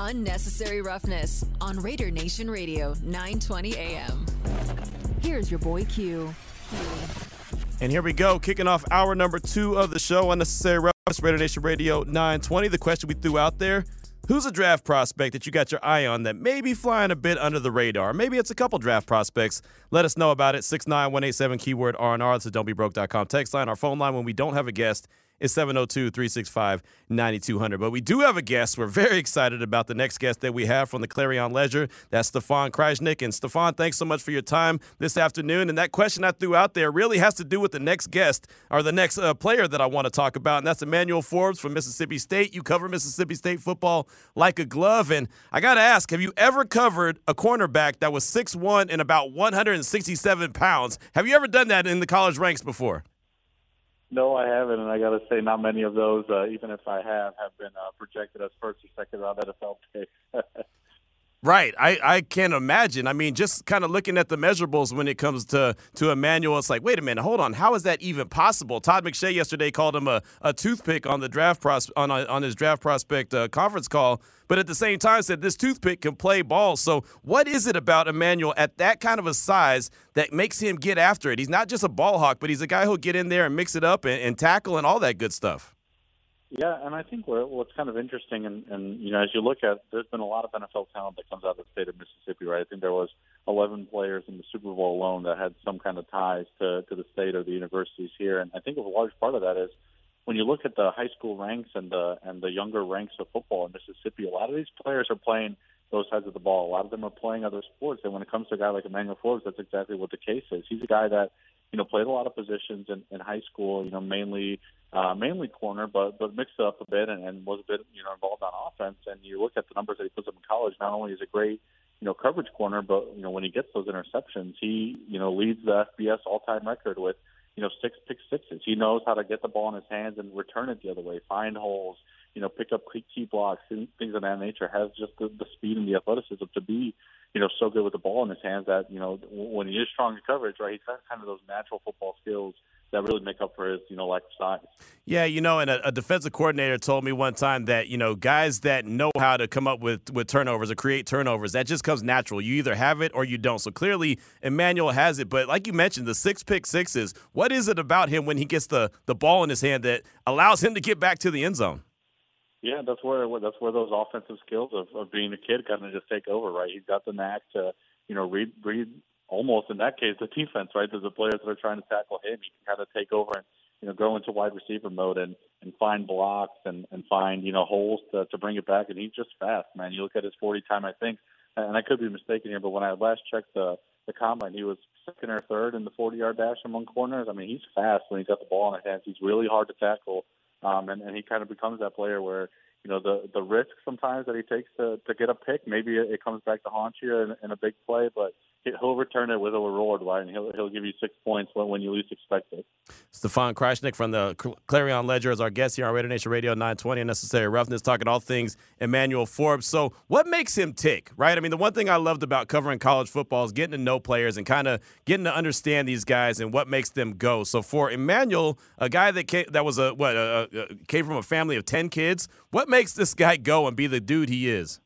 Unnecessary Roughness on Raider Nation Radio, 920 AM. Here's your boy Q. And here we go, kicking off hour number two of the show, Unnecessary Roughness, Raider Nation Radio 920. The question we threw out there Who's a draft prospect that you got your eye on that may be flying a bit under the radar? Maybe it's a couple draft prospects. Let us know about it. 69187 keyword R&R. It's a don'tbebroke.com text line. Our phone line when we don't have a guest is 702 365 9200. But we do have a guest. We're very excited about the next guest that we have from the Clarion Ledger. That's Stefan Krajisnik. And Stefan, thanks so much for your time this afternoon. And that question I threw out there really has to do with the next guest or the next uh, player that I want to talk about. And that's Emmanuel Forbes from Mississippi State. You cover Mississippi State football like a glove. And I got to ask have you ever covered a cornerback that was 6'1 and about 167 pounds? Have you ever done that in the college ranks before? No, I haven't, and I got to say, not many of those, uh, even if I have, have been uh, projected as first or second round NFL picks. Right. I, I can't imagine. I mean, just kind of looking at the measurables when it comes to, to Emmanuel, it's like, wait a minute, hold on. How is that even possible? Todd McShay yesterday called him a, a toothpick on the draft pros, on, a, on his draft prospect uh, conference call, but at the same time said this toothpick can play ball. So, what is it about Emmanuel at that kind of a size that makes him get after it? He's not just a ball hawk, but he's a guy who'll get in there and mix it up and, and tackle and all that good stuff. Yeah, and I think what's kind of interesting, and, and you know, as you look at, there's been a lot of NFL talent that comes out of the state of Mississippi, right? I think there was 11 players in the Super Bowl alone that had some kind of ties to to the state or the universities here, and I think a large part of that is when you look at the high school ranks and the and the younger ranks of football in Mississippi, a lot of these players are playing those sides of the ball. A lot of them are playing other sports, and when it comes to a guy like Emmanuel Forbes, that's exactly what the case is. He's a guy that you know played a lot of positions in, in high school. You know, mainly uh, mainly corner, but but mixed up a bit and, and was a bit you know involved on offense. And you look at the numbers that he puts up in college. Not only is a great you know coverage corner, but you know when he gets those interceptions, he you know leads the FBS all-time record with you know six pick sixes. He knows how to get the ball in his hands and return it the other way, find holes, you know, pick up key blocks, and things of that nature. Has just the, the speed and the athleticism to be you know so good with the ball in his hands that you know when he is strong in coverage, right? He's got kind of those natural football skills that really make up for his, you know, lack of size. Yeah, you know, and a, a, defensive coordinator told me one time that, you know, guys that know how to come up with, with turnovers or create turnovers, that just comes natural. You either have it or you don't. So clearly Emmanuel has it. But like you mentioned, the six pick sixes, what is it about him when he gets the, the ball in his hand that allows him to get back to the end zone? Yeah, that's where that's where those offensive skills of, of being a kid kind of just take over, right? He's got the knack to, you know, read read almost in that case the defense, right? There's the players that are trying to tackle him. He can kind of take over and you know go into wide receiver mode and and find blocks and and find you know holes to to bring it back. And he's just fast, man. You look at his 40 time, I think, and I could be mistaken here, but when I last checked the the combine, he was second or third in the 40 yard dash among corners. I mean, he's fast when he's got the ball in his hands. He's really hard to tackle, um, and and he kind of becomes that player where you know the the risk sometimes that he takes to to get a pick. Maybe it, it comes back to haunt you in, in a big play, but he'll return it with a reward, right? And he'll he'll give you six points when, when you least expect it. Stefan Krajisnik from the Clarion Ledger is our guest here on Raider Nation Radio 920 Unnecessary Roughness, talking all things Emmanuel Forbes. So, what makes him tick, right? I mean, the one thing I loved about covering college football is getting to know players and kind of getting to understand these guys and what makes them go. So, for Emmanuel, a guy that came, that was a what a, a, came from a family of ten kids, what makes this guy go and be the dude he is?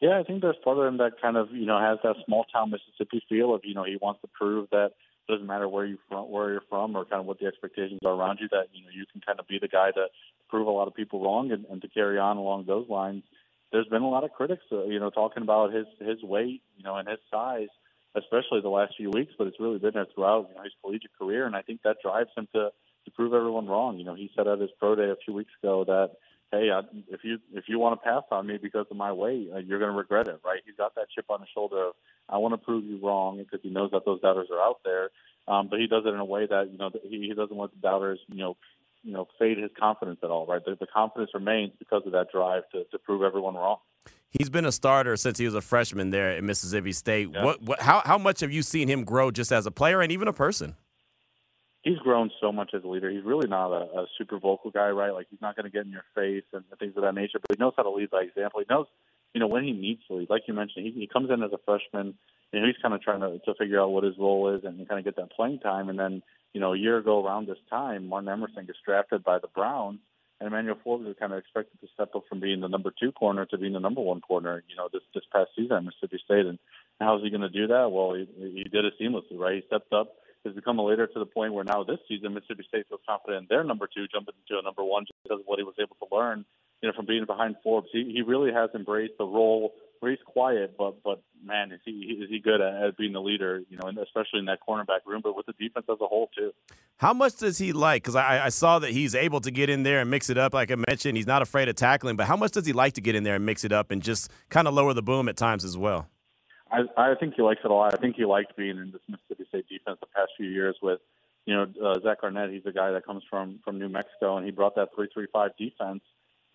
Yeah, I think there's part of him that kind of you know has that small town Mississippi feel of you know he wants to prove that it doesn't matter where you from where you're from or kind of what the expectations are around you that you know you can kind of be the guy to prove a lot of people wrong and, and to carry on along those lines. There's been a lot of critics, uh, you know, talking about his his weight, you know, and his size, especially the last few weeks. But it's really been there throughout you know his collegiate career, and I think that drives him to to prove everyone wrong. You know, he said at his pro day a few weeks ago that hey, I, if you if you want to pass on me because of my weight, uh, you're going to regret it, right? He's got that chip on his shoulder of I want to prove you wrong because he knows that those doubters are out there. Um, but he does it in a way that you know he, he doesn't let the doubters you know you know fade his confidence at all, right? The, the confidence remains because of that drive to to prove everyone wrong. He's been a starter since he was a freshman there at Mississippi State. Yeah. What, what how how much have you seen him grow just as a player and even a person? He's grown so much as a leader. He's really not a, a super vocal guy, right? Like he's not going to get in your face and things of that nature. But he knows how to lead by example. He knows, you know, when he needs to lead. Like you mentioned, he, he comes in as a freshman. You know, he's kind of trying to to figure out what his role is and kind of get that playing time. And then, you know, a year ago around this time, Martin Emerson gets drafted by the Browns. and Emmanuel Forbes is kind of expected to step up from being the number two corner to being the number one corner, you know, this this past season at Mississippi State. And how is he going to do that? Well, he, he did it seamlessly, right? He stepped up, has become a leader to the point where now this season Mississippi State feels confident in their number two jumping into a number one just because of what he was able to learn, you know, from being behind Forbes. He he really has embraced the role where he's quiet, but but man, is he is he good at, at being the leader? You know, and especially in that cornerback room, but with the defense as a whole too. How much does he like? Because I, I saw that he's able to get in there and mix it up. Like I mentioned, he's not afraid of tackling. But how much does he like to get in there and mix it up and just kind of lower the boom at times as well? I, I think he likes it a lot. I think he liked being in this Mississippi State defense the past few years with, you know, uh, Zach Arnett. He's a guy that comes from from New Mexico, and he brought that three-three-five defense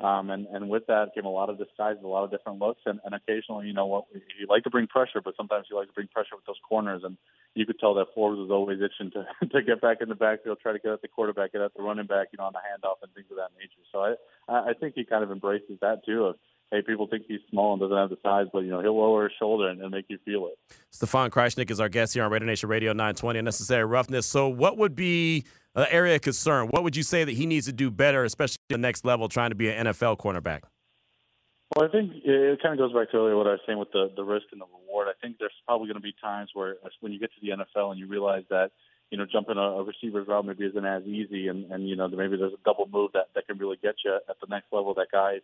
um, and, and with that came a lot of disguises, a lot of different looks, and, and occasionally, you know, what you like to bring pressure, but sometimes you like to bring pressure with those corners. And you could tell that Forbes was always itching to to get back in the backfield, try to get at the quarterback, get at the running back, you know, on the handoff and things of that nature. So I I think he kind of embraces that too. Of hey, people think he's small and doesn't have the size, but you know he'll lower his shoulder and, and make you feel it. Stefan Krajisnik is our guest here on Raider Nation Radio 920 Unnecessary Roughness. So what would be an area of concern? What would you say that he needs to do better, especially the next level, trying to be an NFL cornerback? Well, I think it kind of goes back to earlier what I was saying with the the risk and the reward. I think there's probably going to be times where when you get to the NFL and you realize that you know jumping a, a receiver's route maybe isn't as easy, and and you know maybe there's a double move that that can really get you at the next level that guys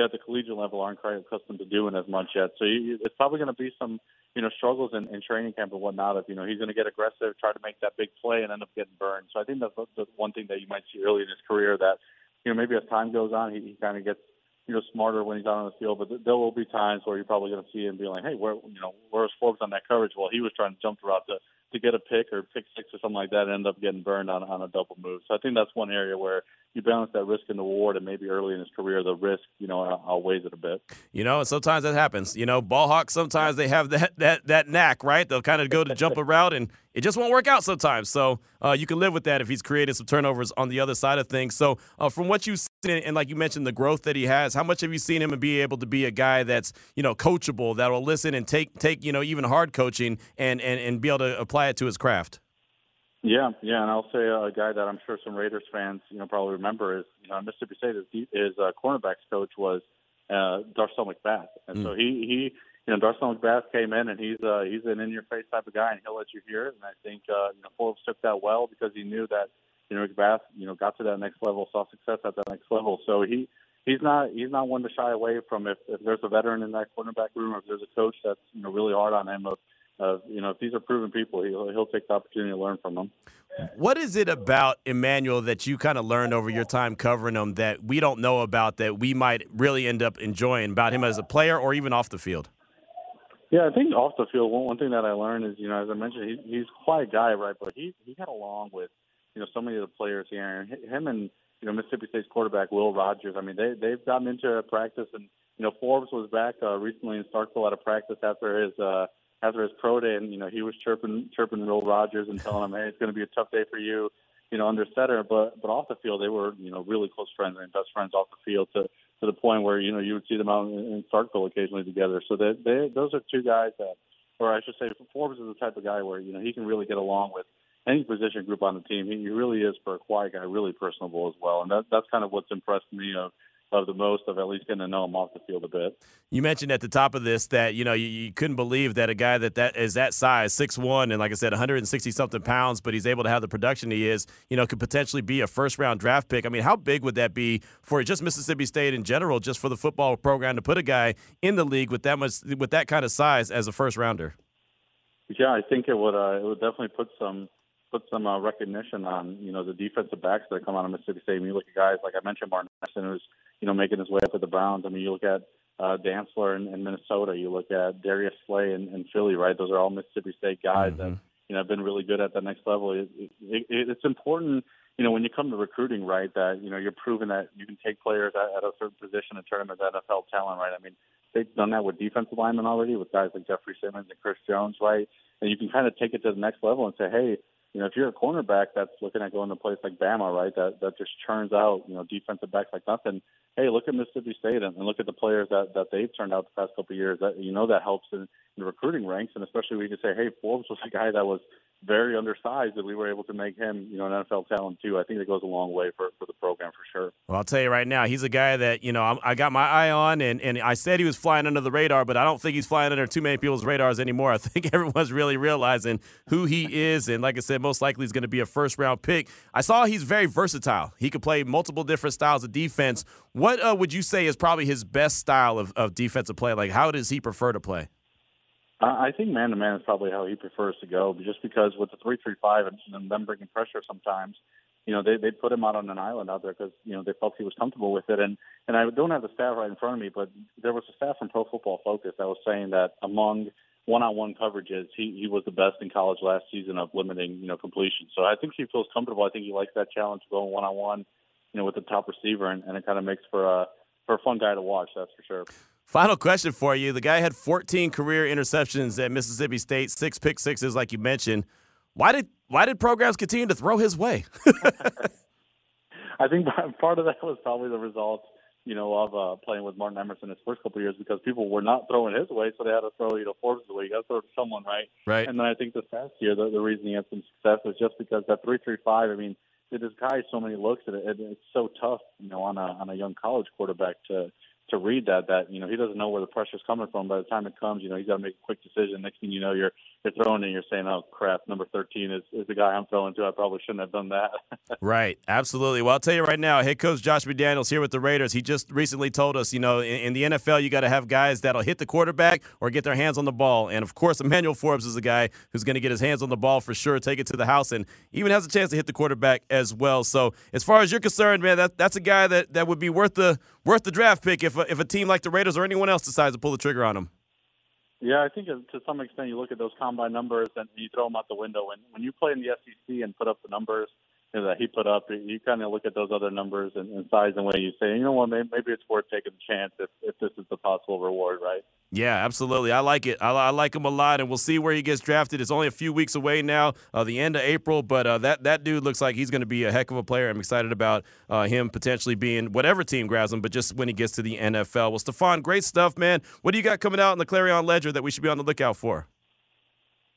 know, at the collegiate level aren't quite accustomed to doing as much yet. So you, it's probably going to be some, you know, struggles in, in training camp and whatnot. If you know he's going to get aggressive, try to make that big play, and end up getting burned. So I think that's the one thing that you might see early in his career that, you know, maybe as time goes on, he, he kind of gets you know smarter when he's out on the field. But th- there will be times where you're probably going to see him be like, hey, where you know where's Forbes on that coverage? Well, he was trying to jump throughout the to get a pick or pick six or something like that, and end up getting burned on on a double move. So I think that's one area where you balance that risk and reward, and maybe early in his career, the risk, you know, outweighs it a bit. You know, sometimes that happens. You know, ball hawks sometimes they have that that that knack, right? They'll kind of go to jump a route, and it just won't work out sometimes. So uh, you can live with that if he's created some turnovers on the other side of things. So uh, from what you've seen, and like you mentioned, the growth that he has, how much have you seen him be able to be a guy that's you know coachable, that will listen and take take you know even hard coaching and and and be able to apply it to his craft? Yeah, yeah, and I'll say a guy that I'm sure some Raiders fans, you know, probably remember is, you know, Mississippi State his, his uh, cornerbacks coach was uh, Darcel McBath, and mm. so he he, you know, Darcel McBath came in and he's uh, he's an in-your-face type of guy, and he'll let you hear it. And I think uh, you know Forbes took that well because he knew that you know McBath, you know, got to that next level, saw success at that next level. So he he's not he's not one to shy away from if if there's a veteran in that cornerback room, or if there's a coach that's you know really hard on him of uh, you know, if these are proven people, he'll, he'll take the opportunity to learn from them. What is it about Emmanuel that you kind of learned over your time covering him that we don't know about that we might really end up enjoying about him as a player or even off the field? Yeah, I think off the field, one, one thing that I learned is, you know, as I mentioned, he, he's quite a guy, right? But he he got along with, you know, so many of the players here. And him and you know Mississippi State's quarterback Will Rogers. I mean, they they've gotten into practice, and you know Forbes was back uh, recently in Starkville at a practice after his. uh after his pro day, and you know he was chirping chirping Will Rogers and telling him, "Hey, it's going to be a tough day for you." You know, under center, but but off the field, they were you know really close friends and best friends off the field to to the point where you know you would see them out in, in Starkville occasionally together. So they, they those are two guys that, or I should say, Forbes is the type of guy where you know he can really get along with any position group on the team. He, he really is for a quiet guy, really personable as well, and that that's kind of what's impressed me of of the most of at least getting to know him off the field a bit. You mentioned at the top of this that you know you, you couldn't believe that a guy that that is that size, six one, and like I said, 160 something pounds, but he's able to have the production he is. You know, could potentially be a first round draft pick. I mean, how big would that be for just Mississippi State in general, just for the football program to put a guy in the league with that much with that kind of size as a first rounder? Yeah, I think it would. Uh, it would definitely put some put some uh, recognition on you know the defensive backs that come out of Mississippi State. I mean, you look at guys like I mentioned, Martin Emerson, who's you know making his way up to the Browns. I mean, you look at uh, Dantzler in, in Minnesota. You look at Darius Slay in, in Philly. Right, those are all Mississippi State guys mm-hmm. that you know have been really good at the next level. It, it, it, it's important. You know, when you come to recruiting, right, that you know you're proving that you can take players at, at a certain position and turn them into NFL talent, right? I mean, they've done that with defensive linemen already, with guys like Jeffrey Simmons and Chris Jones, right? And you can kind of take it to the next level and say, hey, you know, if you're a cornerback that's looking at going to a place like Bama, right, that that just churns out, you know, defensive backs like nothing. Hey, look at Mississippi State and, and look at the players that that they've turned out the past couple of years. That you know that helps in, in the recruiting ranks, and especially we can say, hey, Forbes was a guy that was very undersized that we were able to make him, you know, an NFL talent too. I think it goes a long way for, for the program for sure. Well, I'll tell you right now, he's a guy that you know I'm, i got my eye on, and, and I said he was flying under the radar, but I don't think he's flying under too many people's radars anymore. I think everyone's really realizing who he is, and like I said, most likely he's going to be a first round pick. I saw he's very versatile. He could play multiple different styles of defense. What uh, would you say is probably his best style of, of defensive play? Like, how does he prefer to play? I think man to man is probably how he prefers to go, just because with the three three five and them bringing pressure sometimes, you know they they put him out on an island out there because you know they felt he was comfortable with it. And and I don't have the stat right in front of me, but there was a stat from Pro Football Focus that was saying that among one-on-one coverages, he he was the best in college last season of limiting you know completion. So I think he feels comfortable. I think he likes that challenge going one-on-one, you know, with the top receiver, and, and it kind of makes for a for a fun guy to watch. That's for sure. Final question for you. The guy had 14 career interceptions at Mississippi State, six pick sixes, like you mentioned. Why did why did programs continue to throw his way? I think part of that was probably the result, you know, of uh, playing with Martin Emerson his first couple of years because people were not throwing his way, so they had to throw, you know, Forbes' way. You got to throw to someone, right? Right. And then I think this past year, the, the reason he had some success was just because that three three five. I mean, it has so many looks at it, and it's so tough, you know, on a on a young college quarterback to to read that that you know he doesn't know where the pressure's coming from. By the time it comes, you know he's got to make a quick decision. Next thing you know, you're you're throwing and you're saying, "Oh crap, number 13 is, is the guy I'm throwing to. I probably shouldn't have done that." right, absolutely. Well, I'll tell you right now, head coach Josh McDaniels here with the Raiders. He just recently told us, you know, in, in the NFL, you got to have guys that'll hit the quarterback or get their hands on the ball. And of course, Emmanuel Forbes is a guy who's going to get his hands on the ball for sure, take it to the house, and even has a chance to hit the quarterback as well. So, as far as you're concerned, man, that that's a guy that, that would be worth the worth the draft pick if a, if a team like the Raiders or anyone else decides to pull the trigger on him. Yeah, I think to some extent you look at those combine numbers and you throw them out the window. And when you play in the SEC and put up the numbers that he put up, you kind of look at those other numbers and, and size and way you say, you know what, maybe, maybe it's worth taking a chance if, if this is the possible reward, right? Yeah, absolutely. I like it. I, I, like him a lot, and we'll see where he gets drafted. It's only a few weeks away now, uh, the end of April, but uh, that that dude looks like he's going to be a heck of a player. I'm excited about uh, him potentially being whatever team grabs him, but just when he gets to the NFL. Well, Stefan, great stuff, man. What do you got coming out in the Clarion Ledger that we should be on the lookout for?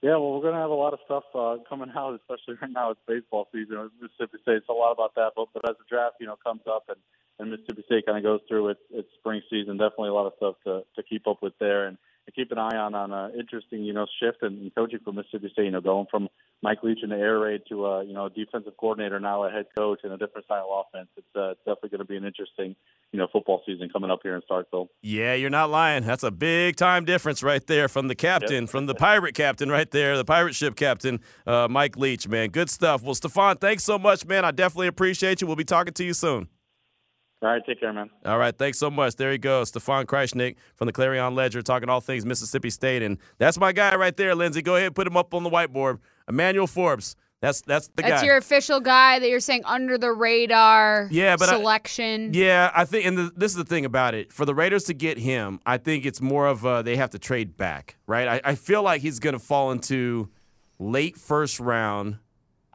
Yeah, well, we're going to have a lot of stuff uh, coming out, especially right now it's baseball season. Mississippi State, it's a lot about that. But, but as the draft, you know, comes up and, and Mississippi State kind of goes through its, its spring season, definitely a lot of stuff to, to keep up with there. And to keep an eye on on an interesting you know shift in, in coaching for Mississippi State. You know, going from Mike Leach in the air raid to a you know defensive coordinator now a head coach and a different style of offense. It's, uh, definitely going to be an interesting you know football season coming up here in Starkville. Yeah, you're not lying. That's a big time difference right there from the captain, yep. from the pirate captain right there, the pirate ship captain, uh, Mike Leach. Man, good stuff. Well, Stefan, thanks so much, man. I definitely appreciate you. We'll be talking to you soon. All right, take care, man. All right, thanks so much. There you go, Stefan Krajisnik from the Clarion Ledger, talking all things Mississippi State, and that's my guy right there, Lindsay. Go ahead, put him up on the whiteboard. Emmanuel Forbes. That's that's the that's guy. That's your official guy that you're saying under the radar. Yeah, but selection. I, yeah, I think, and the, this is the thing about it. For the Raiders to get him, I think it's more of a, they have to trade back, right? I, I feel like he's going to fall into late first round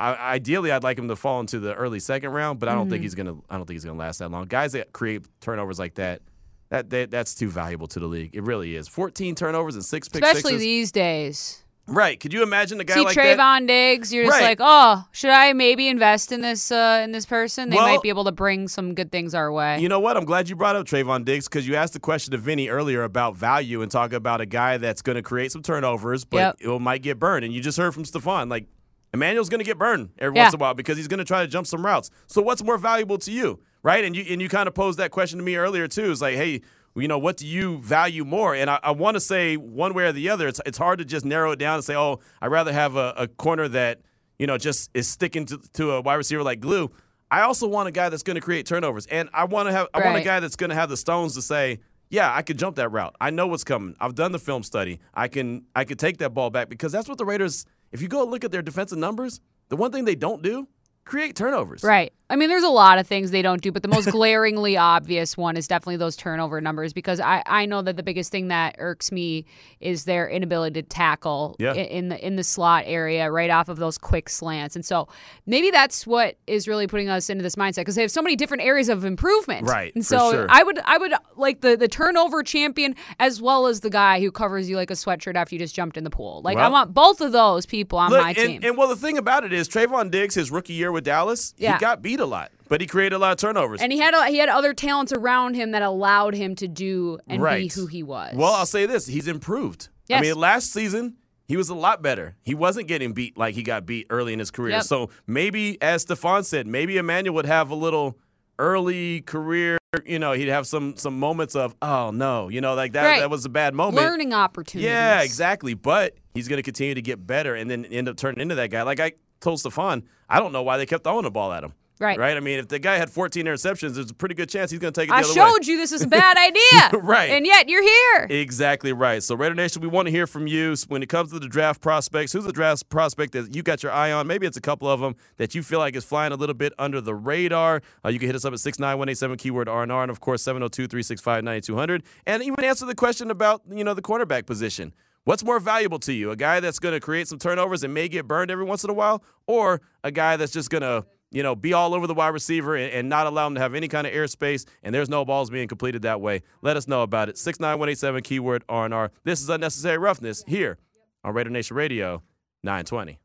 I, ideally, I'd like him to fall into the early second round, but I don't mm-hmm. think he's gonna. I don't think he's gonna last that long. Guys that create turnovers like that, that, that that's too valuable to the league. It really is. 14 turnovers and six picks, especially sixes. these days. Right? Could you imagine a guy See like Trevon that? Diggs, you're just right. like, oh, should I maybe invest in this uh, in this person? They well, might be able to bring some good things our way. You know what? I'm glad you brought up Trevon Diggs because you asked the question to Vinny earlier about value and talk about a guy that's going to create some turnovers, but yep. it might get burned. And you just heard from Stefan, like Emmanuel's going to get burned every yeah. once in a while because he's going to try to jump some routes. So what's more valuable to you, right? And you and you kind of posed that question to me earlier too. It's like, hey, you know, what do you value more? And I, I want to say one way or the other. It's it's hard to just narrow it down and say, oh, I'd rather have a, a corner that you know just is sticking to, to a wide receiver like glue. I also want a guy that's going to create turnovers, and I want to have I want a guy that's going to have the stones to say, yeah, I could jump that route. I know what's coming. I've done the film study. I can I can take that ball back because that's what the Raiders. If you go look at their defensive numbers, the one thing they don't do, create turnovers. Right. I mean, there's a lot of things they don't do, but the most glaringly obvious one is definitely those turnover numbers because I, I know that the biggest thing that irks me is their inability to tackle Yeah. in, in the in the slot area right off of those quick slants. And so maybe that's what is really putting us into this mindset because they have so many different areas of improvement. Right, And so sure. I would I would like the the turnover champion as well as the guy who covers you like a sweatshirt after you just jumped in the pool. Like I want both of those people on Look, my and, team. and well, the thing about it is, Trevon Diggs, his rookie year with Dallas, Yeah. he got beat a lot, but he created a lot of turnovers. And he had a, he had other talents around him that allowed him to do and right. be who he was. Well, I'll say this: he's improved. I mean, last season he was a lot better. He wasn't getting beat like he got beat early in his career. Yep. So maybe, as Stefan said, maybe Emmanuel would have a little early career. You know, he'd have some some moments of, oh no, you know, like that. Right. That was a bad moment. learning opportunities. Yeah, exactly. But he's going to continue to get better and then end up turning into that guy. Like I told Stefan, I don't know why they kept throwing the ball at him. Right. Right. I mean, if the guy had 14 interceptions, there's a pretty good chance he's going to take it the I other way. showed you this is a bad idea. Right. And yet you're here. Exactly right. So, Raider Nation, we want to hear from you when it comes to the draft prospects. Who's the draft prospect that you got your eye on? Maybe it's a couple of them that you feel like is flying a little bit under the radar. Uh, you can hit us up at 69187 keyword R&R and, of course, 702-365-9200. And even answer the question about, you know, the quarterback position. What's more valuable to you? A guy that's going to create some turnovers and may get burned every once in a while or a guy that's just going to you know, be all over the wide receiver and, and not allow him to have any kind of airspace, and there's no balls being completed that way. Let us know about it. 69187 keyword R&R. This is Unnecessary Roughness here on Raider Nation Radio 920.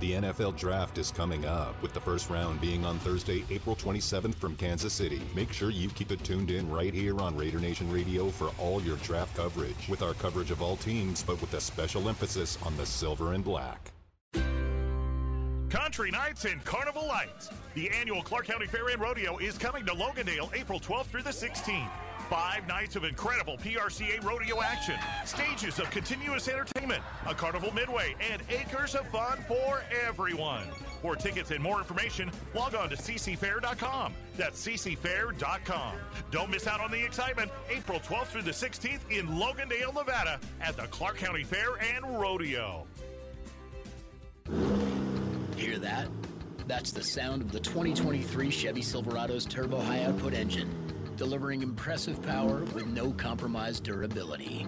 The NFL Draft is coming up, with the first round being on Thursday, April 27th from Kansas City. Make sure you keep it tuned in right here on Raider Nation Radio for all your draft coverage, with our coverage of all teams, but with a special emphasis on the silver and black. Country Nights and Carnival Lights. The annual Clark County Fair and Rodeo is coming to Logandale April 12th through the 16th. Five nights of incredible PRCA rodeo action, stages of continuous entertainment, a carnival midway, and acres of fun for everyone. For tickets and more information, log on to ccfair.com. That's ccfair.com. Don't miss out on the excitement April 12th through the 16th in Logandale, Nevada at the Clark County Fair and Rodeo. Hear that? That's the sound of the 2023 Chevy Silverado's turbo high output engine, delivering impressive power with no compromised durability.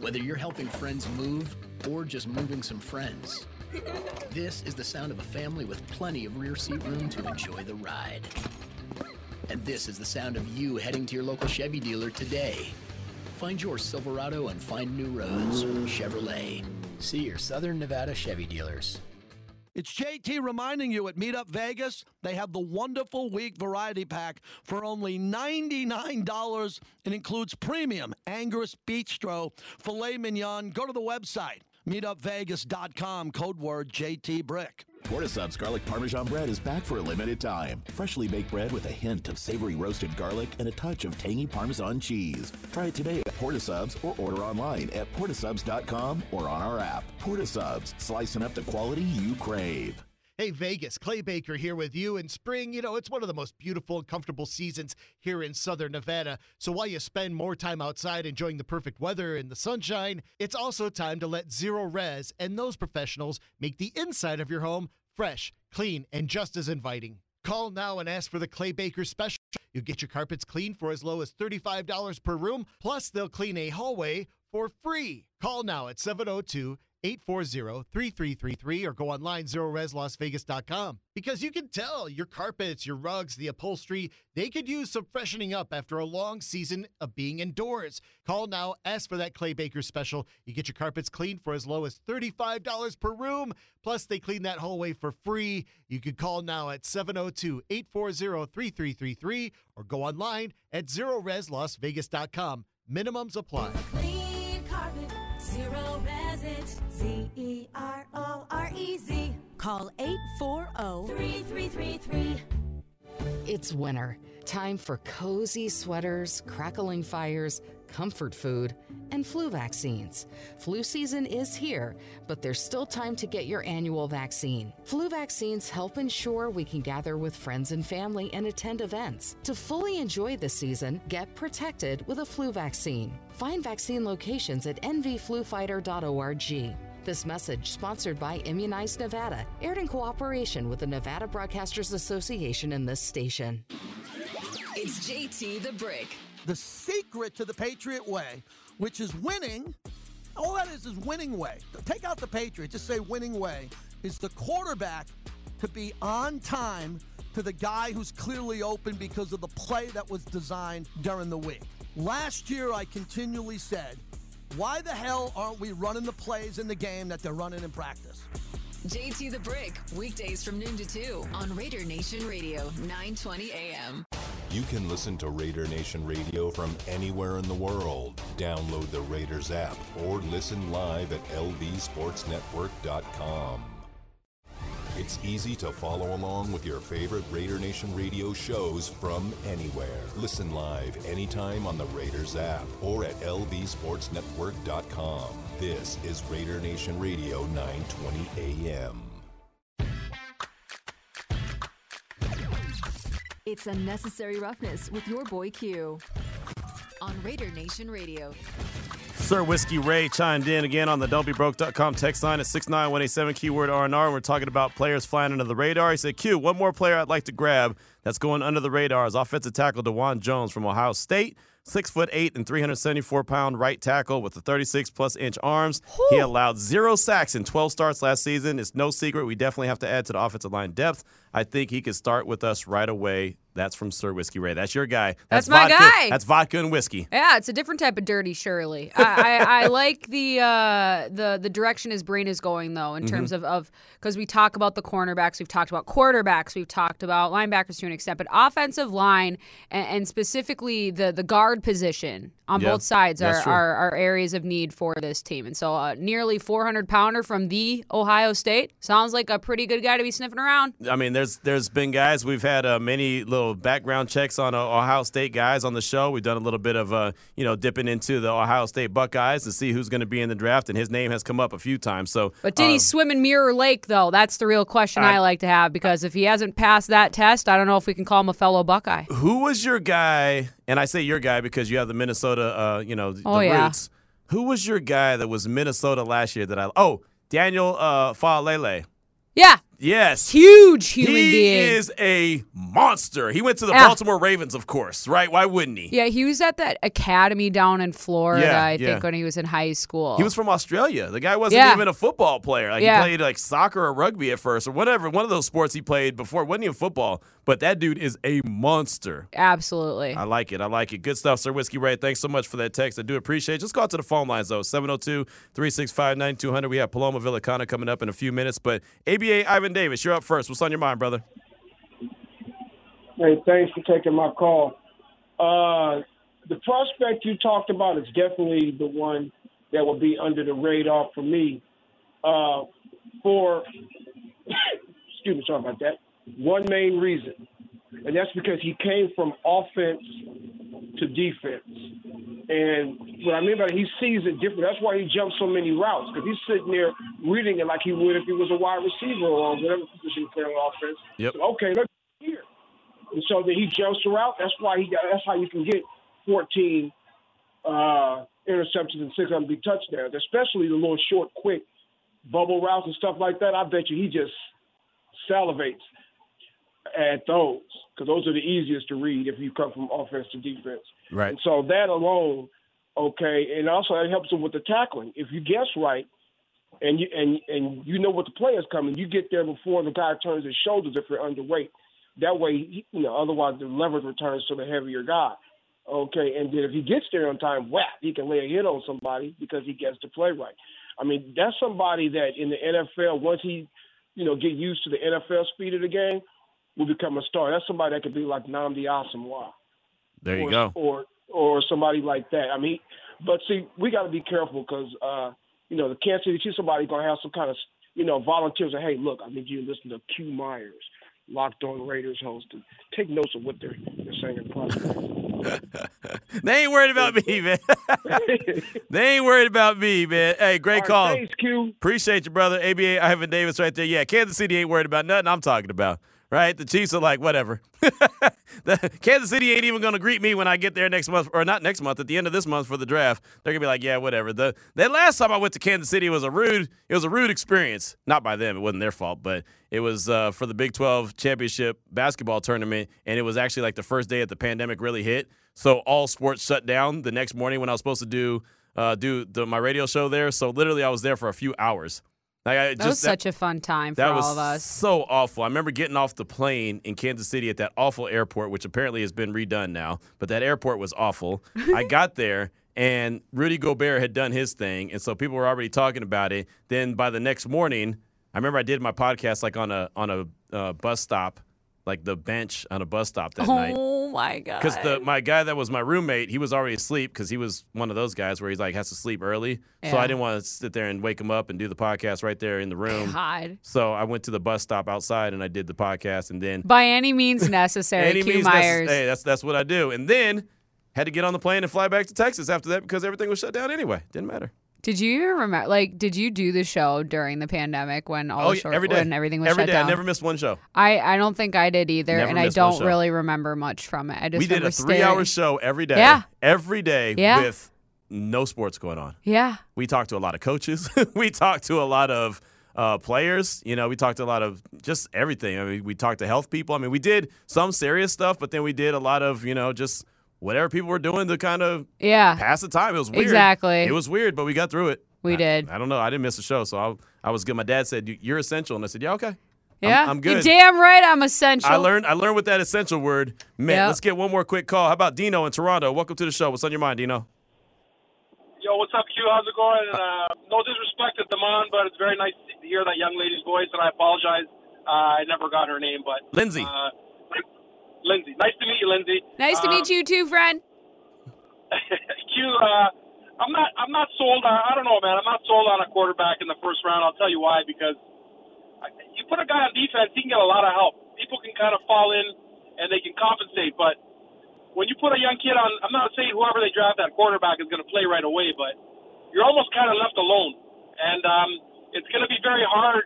Whether you're helping friends move or just moving some friends, this is the sound of a family with plenty of rear seat room to enjoy the ride. And this is the sound of you heading to your local Chevy dealer today. Find your Silverado and find new roads. Chevrolet. See your Southern Nevada Chevy dealers. It's JT reminding you at Meetup Vegas, they have the wonderful week variety pack for only $99 and includes premium Angus Bistro filet mignon. Go to the website, meetupvegas.com, code word JT Brick. Portisub's garlic parmesan bread is back for a limited time. Freshly baked bread with a hint of savory roasted garlic and a touch of tangy parmesan cheese. Try it today at Port of Subs or order online at portofsubs.com or on our app. Port of Subs, slicing up the quality you crave. Hey, Vegas, Clay Baker here with you. In spring, you know, it's one of the most beautiful and comfortable seasons here in southern Nevada. So while you spend more time outside enjoying the perfect weather and the sunshine, it's also time to let Zerorez and those professionals make the inside of your home fresh, clean, and just as inviting. Call now and ask for the Clay Baker special. You'll get your carpets cleaned for as low as $35 per room, plus they'll clean a hallway for free. Call now at 702 840 3333 or go online zerorezlasvegas.com because you can tell your carpets, your rugs, the upholstery, they could use some freshening up after a long season of being indoors. Call now, ask for that Clay Baker special. You get your carpets cleaned for as low as $35 per room, plus they clean that hallway for free. You can call now at 702 840 3333 or go online at zerorezlasvegas.com. Minimums apply. Z E R O R E Z. Call 840 3333. It's winter. Time for cozy sweaters, crackling fires, comfort food, and flu vaccines. Flu season is here, but there's still time to get your annual vaccine. Flu vaccines help ensure we can gather with friends and family and attend events. To fully enjoy the season, get protected with a flu vaccine. Find vaccine locations at nvflufighter.org. This message, sponsored by Immunize Nevada, aired in cooperation with the Nevada Broadcasters Association and this station. It's JT the Brick. The secret to the Patriot way, which is winning, all that is is winning way. Take out the Patriot, just say winning way, is the quarterback to be on time to the guy who's clearly open because of the play that was designed during the week. Last year, I continually said, why the hell aren't we running the plays in the game that they're running in practice? JT the Brick, weekdays from noon to 2 on Raider Nation Radio, 920 AM. You can listen to Raider Nation Radio from anywhere in the world. Download the Raiders app or listen live at lvsportsnetwork.com. It's easy to follow along with your favorite Raider Nation radio shows from anywhere. Listen live anytime on the Raiders app or at lvsportsnetwork.com. This is Raider Nation Radio 920 AM. It's Unnecessary Roughness with your boy Q on Raider Nation Radio. Sir Whiskey Ray chimed in again on the don'tbebroke.com text line at 69187 keyword R&R. And we're talking about players flying under the radar. He said, Q, one more player I'd like to grab that's going under the radar is offensive tackle Dawand Jones from Ohio State. Six foot eight and 374 pound right tackle with the 36 plus inch arms. He allowed zero sacks in 12 starts last season. It's no secret. We definitely have to add to the offensive line depth. I think he could start with us right away. That's from Sir Whiskey Ray. That's your guy. That's my vodka. guy. That's vodka and whiskey. Yeah, it's a different type of dirty Shirley. I, I, I like the uh, the the direction his brain is going though, in terms of of because we talk about the cornerbacks, we've talked about quarterbacks, we've talked about linebackers to an extent, but offensive line and, and specifically the the guard position on Yeah, both sides are, are are areas of need for this team. And so, uh, nearly 400 pounder from the Ohio State sounds like a pretty good guy to be sniffing around. I mean, there's there's been guys we've had uh, many little background checks on uh, Ohio State guys on the show. We've done a little bit of uh, you know dipping into the Ohio State Buckeyes to see who's going to be in the draft, and his name has come up a few times. So, But did uh, he swim in Mirror Lake, though? That's the real question I, I- like to have because if he hasn't passed that test, I don't know if we can call him a fellow Buckeye. who was your guy? And I say your guy because you have the Minnesota, uh, you know, the Oh, yeah. roots. Who was your guy that was Minnesota last year? That I oh Daniel uh, Faalele. Yeah, Yes. huge human he being. is a monster. He went to the Yeah. Baltimore Ravens, of course, right? Why wouldn't he? yeah, he was at that academy down in Florida, Yeah, I yeah. think, when he was in high school. He was from Australia. The guy wasn't Yeah. even a football player. Like Yeah. he played like soccer or rugby at first or whatever. One of those sports he played before. It wasn't even football. But that dude is a monster. Absolutely. I like it. I like it. Good stuff, Sir Whiskey Ray. Thanks so much for that text. I do appreciate it. Just go out to the phone lines, though 702 365 9200. We have Paloma Villicana coming up in a few minutes. But ABA Ivan Davis, you're up first. What's on your mind, brother? Hey, thanks for taking my call. Uh, the prospect you talked about is definitely the one that will be under the radar for me. Uh, for excuse me, sorry about that. One main reason, and that's because he came from offense to defense. And what I mean by that, he sees it different. That's why he jumps so many routes because he's sitting there reading it like he would if he was a wide receiver or whatever position he played on offense. Yep. So, okay, let's here. And so then he jumps the route. That's why he got. That's how you can get 14 uh, interceptions and 600 big touchdowns, especially the little short, quick bubble routes and stuff like that. I bet you he just salivates at those because those are the easiest to read if you come from offense to defense. Right. And so that alone, okay, and also it helps him with the tackling. If you guess right, and you and and you know what the play is coming, you get there before the guy turns his shoulders if you're underweight. That way, you know, otherwise the leverage returns to the heavier guy. Okay, and then if he gets there on time, whap, he can lay a hit on somebody because he gets to play right. I mean, that's somebody that in the NFL, once he, you know, get used to the NFL speed of the game, will become a star. That's somebody that could be like Nnamdi Asomugha There you or, go. Or or somebody like that. I mean, but see, we got to be careful because uh, you know the Kansas City Chiefs somebody gonna have some kind of you know volunteers. Say, hey, look, I need you to listen to Q Myers, Locked On Raiders host, and take notes of what they're they're saying in class. They ain't worried about me, man. they ain't worried about me, man. Hey, great All call. thanks, Q. Appreciate you, brother. ABA Ivan Davis right there. Yeah, Kansas City ain't worried about nothing I'm talking about. Right? The Chiefs are like, whatever. the, Kansas City ain't even going to greet me when I get there next month, or not next month, at the end of this month for the draft. They're gonna be like, yeah, whatever. The that last time I went to Kansas City was a rude, it was a rude experience. Not by them, it wasn't their fault, but it was uh, for the Big 12 championship basketball tournament, and it was actually like the first day that the pandemic really hit. So all sports shut down the next morning when I was supposed to do uh, do the, my radio show there. So literally, I was there for a few hours. Like I That just was such a fun time for that all was of us. so awful. I remember getting off the plane in Kansas City at that awful airport, which apparently has been redone now. But that airport was awful. I got there and Rudy Gobert had done his thing, and so people were already talking about it. Then by the next morning, I remember I did my podcast like on a on a uh, bus stop, like the bench on a bus stop that night. Oh my god! Because the my guy that was my roommate, he was already asleep because he was one of those guys where he's like has to sleep early. So I didn't want to sit there and wake him up and do the podcast right there in the room. God. So I went to the bus stop outside and I did the podcast and then By any means necessary, any Q means necess- hey, that's that's what I do. And then had to get on the plane and fly back to Texas after that because everything was shut down anyway. Didn't matter. Did you even remember? Like, did you do the show during the pandemic when all oh, the short, every day. when everything was every shut day. down? I never missed one show. I, I don't think I did either, Never and I don't really remember much from it. I just we did a three-hour show every day. Yeah. Every day Yeah. with no sports going on. Yeah. We talked to a lot of coaches. we talked to a lot of uh, players. You know, we talked to a lot of just everything. I mean, we talked to health people. I mean, we did some serious stuff, but then we did a lot of, you know, just whatever people were doing to kind of Yeah. pass the time. It was weird. Exactly. It was weird, but we got through it. We did. I don't know. I didn't miss a show, so I, I was good. My dad said, "You- "You're essential," and I said, "Yeah, okay." I'm- Yeah. I'm, good. You're good. damn right. I'm essential. I learned. I learned what that essential word meant. Yep. Let's get one more quick call. How about Dino in Toronto? Welcome to the show. What's on your mind, Dino? Yo, what's up, Q? How's it going? Uh, no disrespect to Damon, but it's very nice to hear that young lady's voice, and I apologize. Uh, I never got her name, but Lindsay. Uh, Lindsay, nice to meet you, Lindsay. Nice to Um, meet you too, friend. Q, uh, I'm not. I'm not sold. On, I don't know, man. I'm not sold on a quarterback in the first round. I'll tell you why. Because you put a guy on defense, he can get a lot of help. People can kind of fall in and they can compensate, but when you put a young kid on, I'm not saying whoever they draft that quarterback is going to play right away, but you're almost kind of left alone, and um, it's going to be very hard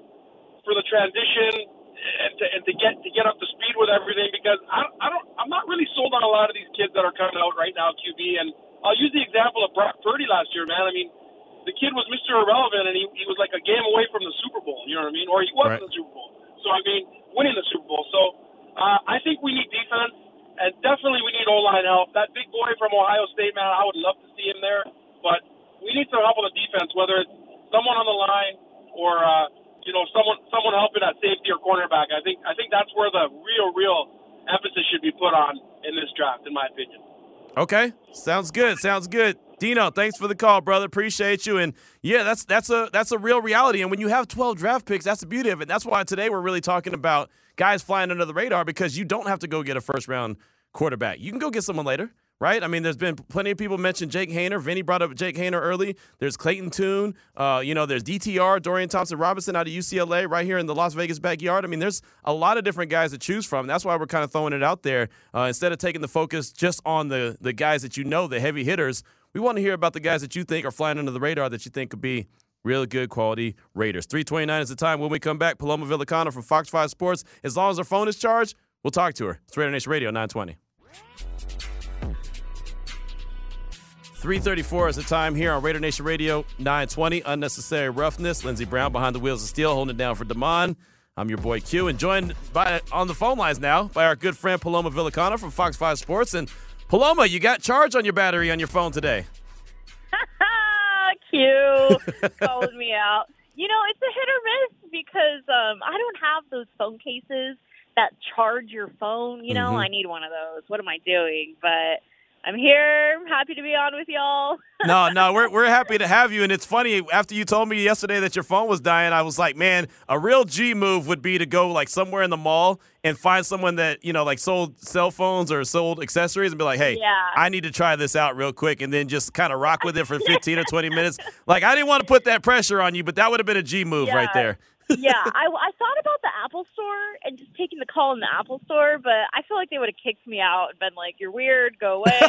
for the transition and to, and to get to get up to speed with everything because I, I don't I'm not really sold on a lot of these kids that are coming out right now QB and I'll use the example of Brock Purdy last year man. I mean the kid was Mr. Irrelevant and he, he was like a game away from the Super Bowl you know what I mean? Or he was Right. in the Super Bowl. So I mean winning the Super Bowl. So uh, I think we need defense and definitely we need O line help. That big boy from Ohio State man I would love to see him there but we need some help on the defense whether it's someone on the line or uh, you know someone someone helping at safety or cornerback. I think I think that's where the real real emphasis should be put on in this draft, in my opinion. Okay, sounds good. Sounds good. Dino, thanks for the call, brother. Appreciate you. And yeah, that's that's a that's a real reality. And when you have 12 draft picks, that's the beauty of it. That's why today we're really talking about guys flying under the radar because you don't have to go get a first round quarterback. You can go get someone later. Right? I mean, there's been plenty of people mention Jake Haener. Vinny brought up Jake Haener early. There's Clayton Tune. Uh, you know, there's DTR, Dorian Thompson Robinson out of UCLA, right here in the Las Vegas backyard. I mean, there's a lot of different guys to choose from. That's why we're kind of throwing it out there. Uh, instead of taking the focus just on the the guys that you know, the heavy hitters, we want to hear about the guys that you think are flying under the radar that you think could be really good quality Raiders. 329 is the time. When we come back, Paloma Villicana from Fox 5 Sports. As long as her phone is charged, we'll talk to her. It's Raider Nation Radio 920. 334 is the time here on Raider Nation Radio 920. Unnecessary roughness. Lindsey Brown behind the wheels of steel, holding it down for Damon. I'm your boy Q, and joined by on the phone lines now by our good friend Paloma Villicana from Fox 5 Sports. And Paloma, you got charge on your battery on your phone today. Q calling me out. You know, it's a hit or miss because um, I don't have those phone cases that charge your phone. You know, Mhm. I need one of those. What am I doing? But I'm here. Happy to be on with y'all. no, no, we're, we're happy to have you. And it's funny, after you told me yesterday that your phone was dying, I was like, man, a real G move would be to go like somewhere in the mall and find someone that, you know, like sold cell phones or sold accessories and be like, hey, Yeah. I need to try this out real quick and then just kind of rock with it for 15 or 20 minutes. Like, I didn't want to put that pressure on you, but that would have been a G move right there. Yeah, I, I thought about the Apple Store and just taking the call in the Apple Store, but I feel like they would have kicked me out and been like, "You're weird. Go away.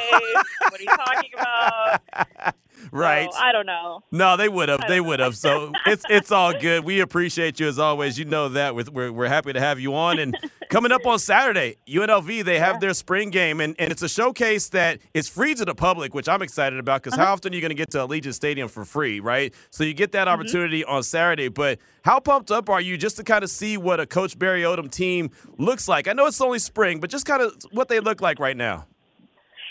what are you talking about?" Right. So, I don't know. No, they would have. They would have. So it's it's all good. We appreciate you as always. You know that. With we're we're happy to have you on. And Coming up on Saturday, UNLV, they have their spring game, and, and it's a showcase that is free to the public, which I'm excited about because Uh-huh. how often are you going to get to Allegiant Stadium for free, right? So you get that Mm-hmm. opportunity on Saturday. But how pumped up are you just to kind of see what a Coach Barry Odom team looks like? I know it's only spring, but just kind of what they look like right now.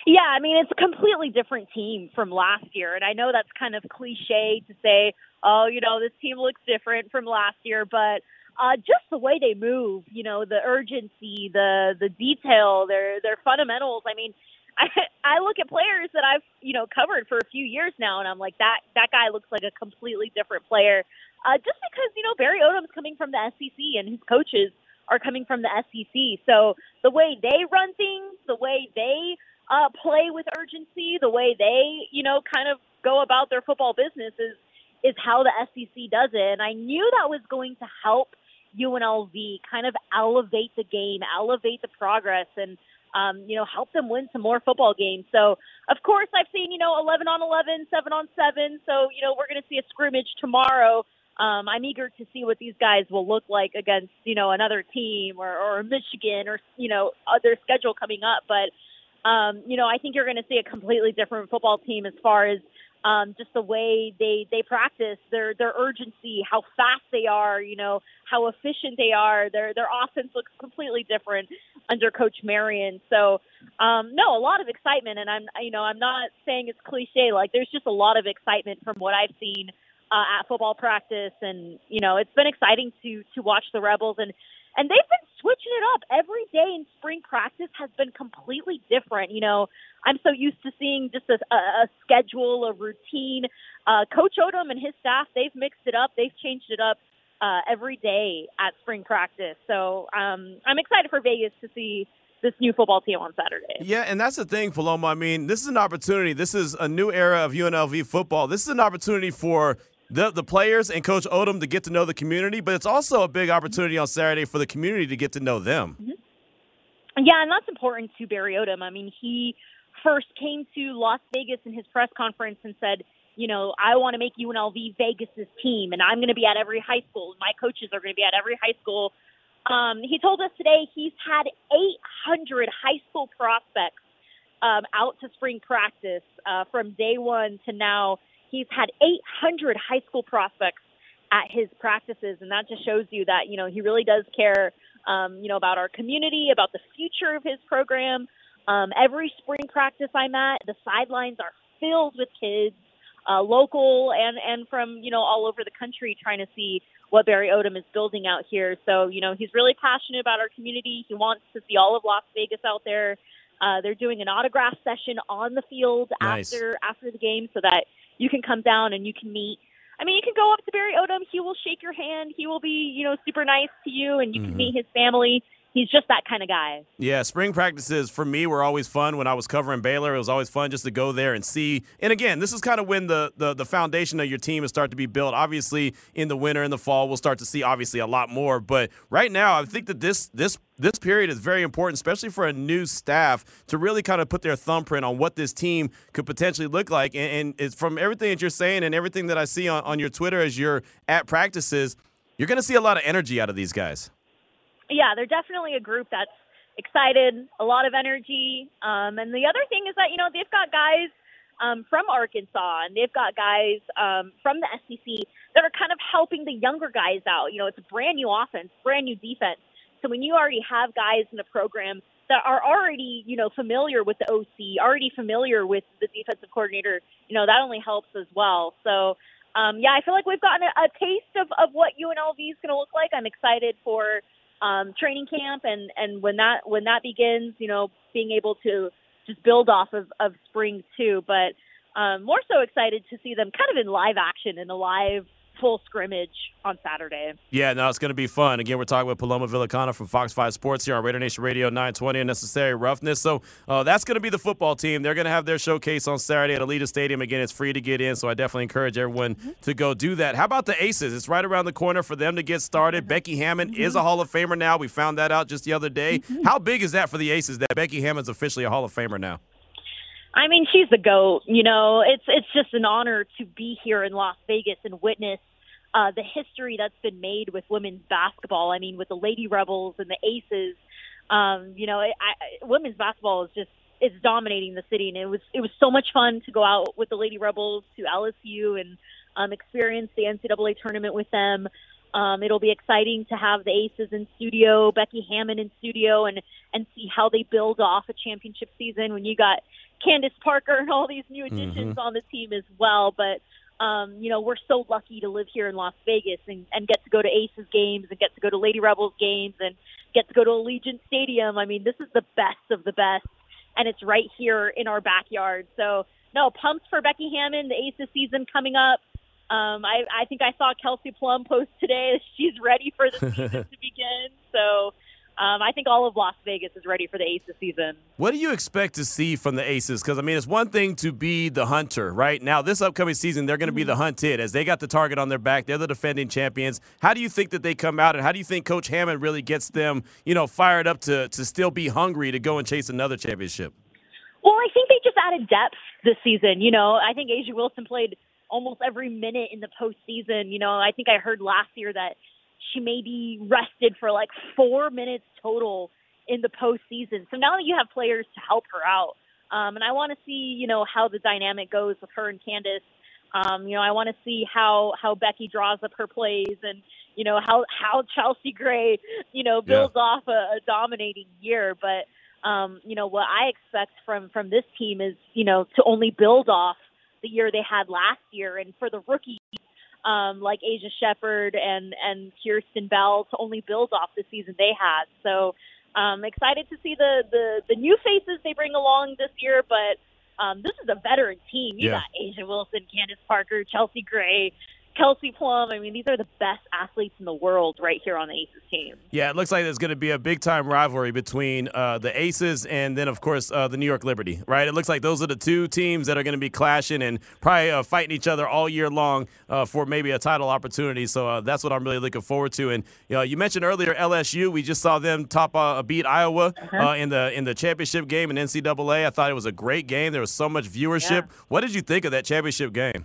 Yeah, I mean, it's a completely different team from last year. And I know that's kind of cliche to say, oh, you know, this team looks different from last year, but uh, just the way they move, you know, the urgency, the the detail, their their fundamentals. I mean, I, I look at players that I've you know covered for a few years now, and I'm like that that guy looks like a completely different player. Uh, just because you know Barry Odom's coming from the SEC and his coaches are coming from the SEC, so the way they run things, the way they uh, play with urgency, the way they you know kind of go about their football business is is how the SEC does it. And I knew that was going to help UNLV kind of elevate the game, elevate the progress, and um, you know help them win some more football games. So of course I've seen you know 11 on 11, 7 on 7. So you know we're going to see a scrimmage tomorrow. Um, I'm eager to see what these guys will look like against you know another team or, or Michigan or you know other schedule coming up. But um, you know I think you're going to see a completely different football team as far as um, just the way they they practice, their their urgency, how fast they are, you know, how efficient they are. Their their offense looks completely different under Coach Marion. So, um, no, a lot of excitement, and I'm you know I'm not saying it's cliche. Like there's just a lot of excitement from what I've seen uh, at football practice, and you know it's been exciting to to watch the Rebels and. And they've been switching it up every day in spring practice has been completely different. You know, I'm so used to seeing just a, a, schedule, a routine. Uh, Coach Odom and his staff, they've mixed it up. They've changed it up uh, every day at spring practice. So um, I'm excited for Vegas to see this new football team on Saturday. Yeah, and that's the thing, Paloma. I mean, this is an opportunity. This is a new era of UNLV football. This is an opportunity for the, the players and Coach Odom to get to know the community, but it's also a big opportunity on Saturday for the community to get to know them. Yeah, and that's important to Barry Odom. I mean, he first came to Las Vegas in his press conference and said, you know, I want to make UNLV Vegas's team, and I'm going to be at every high school. My coaches are going to be at every high school. Um, he told us today he's had 800 high school prospects um, out to spring practice uh, from day one to now. He's had 800 high school prospects at his practices, and that just shows you that you know he really does care, um, you know, about our community, about the future of his program. Um, every spring practice I'm at, the sidelines are filled with kids, uh, local and and from you know all over the country, trying to see what Barry Odom is building out here. So you know he's really passionate about our community. He wants to see all of Las Vegas out there. Uh, they're doing an autograph session on the field Nice. after after the game, so that you can come down and you can meet. I mean, you can go up to Barry Odom. He will shake your hand. He will be, you know, super nice to you, and you Mhm. can meet his family. He's just that kind of guy. Yeah, spring practices for me were always fun. When I was covering Baylor, it was always fun just to go there and see. And again, this is kind of when the, the the foundation of your team is start to be built. Obviously, in the winter and the fall, we'll start to see obviously a lot more. But right now, I think that this this this period is very important, especially for a new staff to really kind of put their thumbprint on what this team could potentially look like. And, and it's from everything that you're saying and everything that I see on, on your Twitter as you're at practices, you're going to see a lot of energy out of these guys. Yeah, they're definitely a group that's excited, a lot of energy. Um, and the other thing is that, you know, they've got guys um, from Arkansas and they've got guys um, from the SEC that are kind of helping the younger guys out. You know, it's a brand new offense, brand new defense. So when you already have guys in the program that are already, you know, familiar with the OC, already familiar with the defensive coordinator, you know, that only helps as well. So, um, yeah, I feel like we've gotten a, a taste of, of what UNLV is going to look like. I'm excited for um, training camp and, and when that when that begins, you know, being able to just build off of, of spring too. But um, more so excited to see them kind of in live action in a live full scrimmage on Saturday. Yeah, no, it's going to be fun. Again, we're talking with Paloma Villicana from Fox 5 Sports here on Raider Nation Radio 920 and Necessary Roughness. So uh, that's going to be the football team. They're going to have their showcase on Saturday at Allegiant Stadium. Again, it's free to get in, so I definitely encourage everyone to go do that. How about the Aces? It's right around the corner for them to get started. Becky Hammon is a Hall of Famer now. We found that out just the other day. How big is that for the Aces that Becky Hammon's officially a Hall of Famer now? I mean, she's the goat. You know, it's it's just an honor to be here in Las Vegas and witness uh, the history that's been made with women's basketball. I mean, with the Lady Rebels and the Aces. um, you know, I, I, women's basketball is just it's dominating the city, and it was it was so much fun to go out with the Lady Rebels to LSU and um, experience the NCAA tournament with them. Um, it'll be exciting to have the Aces in studio, Becky Hammon in studio, and and see how they build off a championship season when you got Candace Parker and all these new additions Mhm. on the team as well. But um, you know, we're so lucky to live here in Las Vegas and, and get to go to Aces games and get to go to Lady Rebels games and get to go to Allegiant Stadium. I mean, this is the best of the best, and it's right here in our backyard. So, no, pumps for Becky Hammon, the Aces season coming up. Um, I, I think I saw Kelsey Plum post today that she's ready for the season to begin. So um, I think all of Las Vegas is ready for the Aces season. What do you expect to see from the Aces? Because, I mean, it's one thing to be the hunter, right? Now, this upcoming season, they're going to be the hunted as they got the target on their back. They're the defending champions. How do you think that they come out, and how do you think Coach Hammon really gets them, you know, fired up to, to still be hungry to go and chase another championship? Well, I think they just added depth this season. You know, I think A'ja Wilson played almost every minute in the postseason. You know, I think I heard last year that she may be rested for like four minutes total in the postseason. So now that you have players to help her out, um, and I want to see, you know, how the dynamic goes with her and Candace. Um, you know, I want to see how how Becky draws up her plays, and you know how how Chelsea Gray, you know, builds off a, a dominating year. But um, you know what I expect from from this team is you know to only build off the year they had last year, and for the rookies um, like Aisha Sheppard and and Kierstan Bell to only build off the season they had. So um, excited to see the, the the new faces they bring along this year, but um, this is a veteran team. You Yeah. got A'ja Wilson, Candace Parker, Chelsea Gray, Kelsey Plum. I mean, these are the best athletes in the world right here on the Aces team. Yeah, it looks like there's going to be a big time rivalry between uh, the Aces and then, of course, uh, the New York Liberty, right? It looks like those are the two teams that are going to be clashing and probably uh, fighting each other all year long uh, for maybe a title opportunity. So uh, that's what I'm really looking forward to. And you, know, you mentioned earlier LSU. We just saw them top uh, beat Iowa uh, in the in the championship game in NCAA. I thought it was a great game. There was so much viewership. What did you think of that championship game?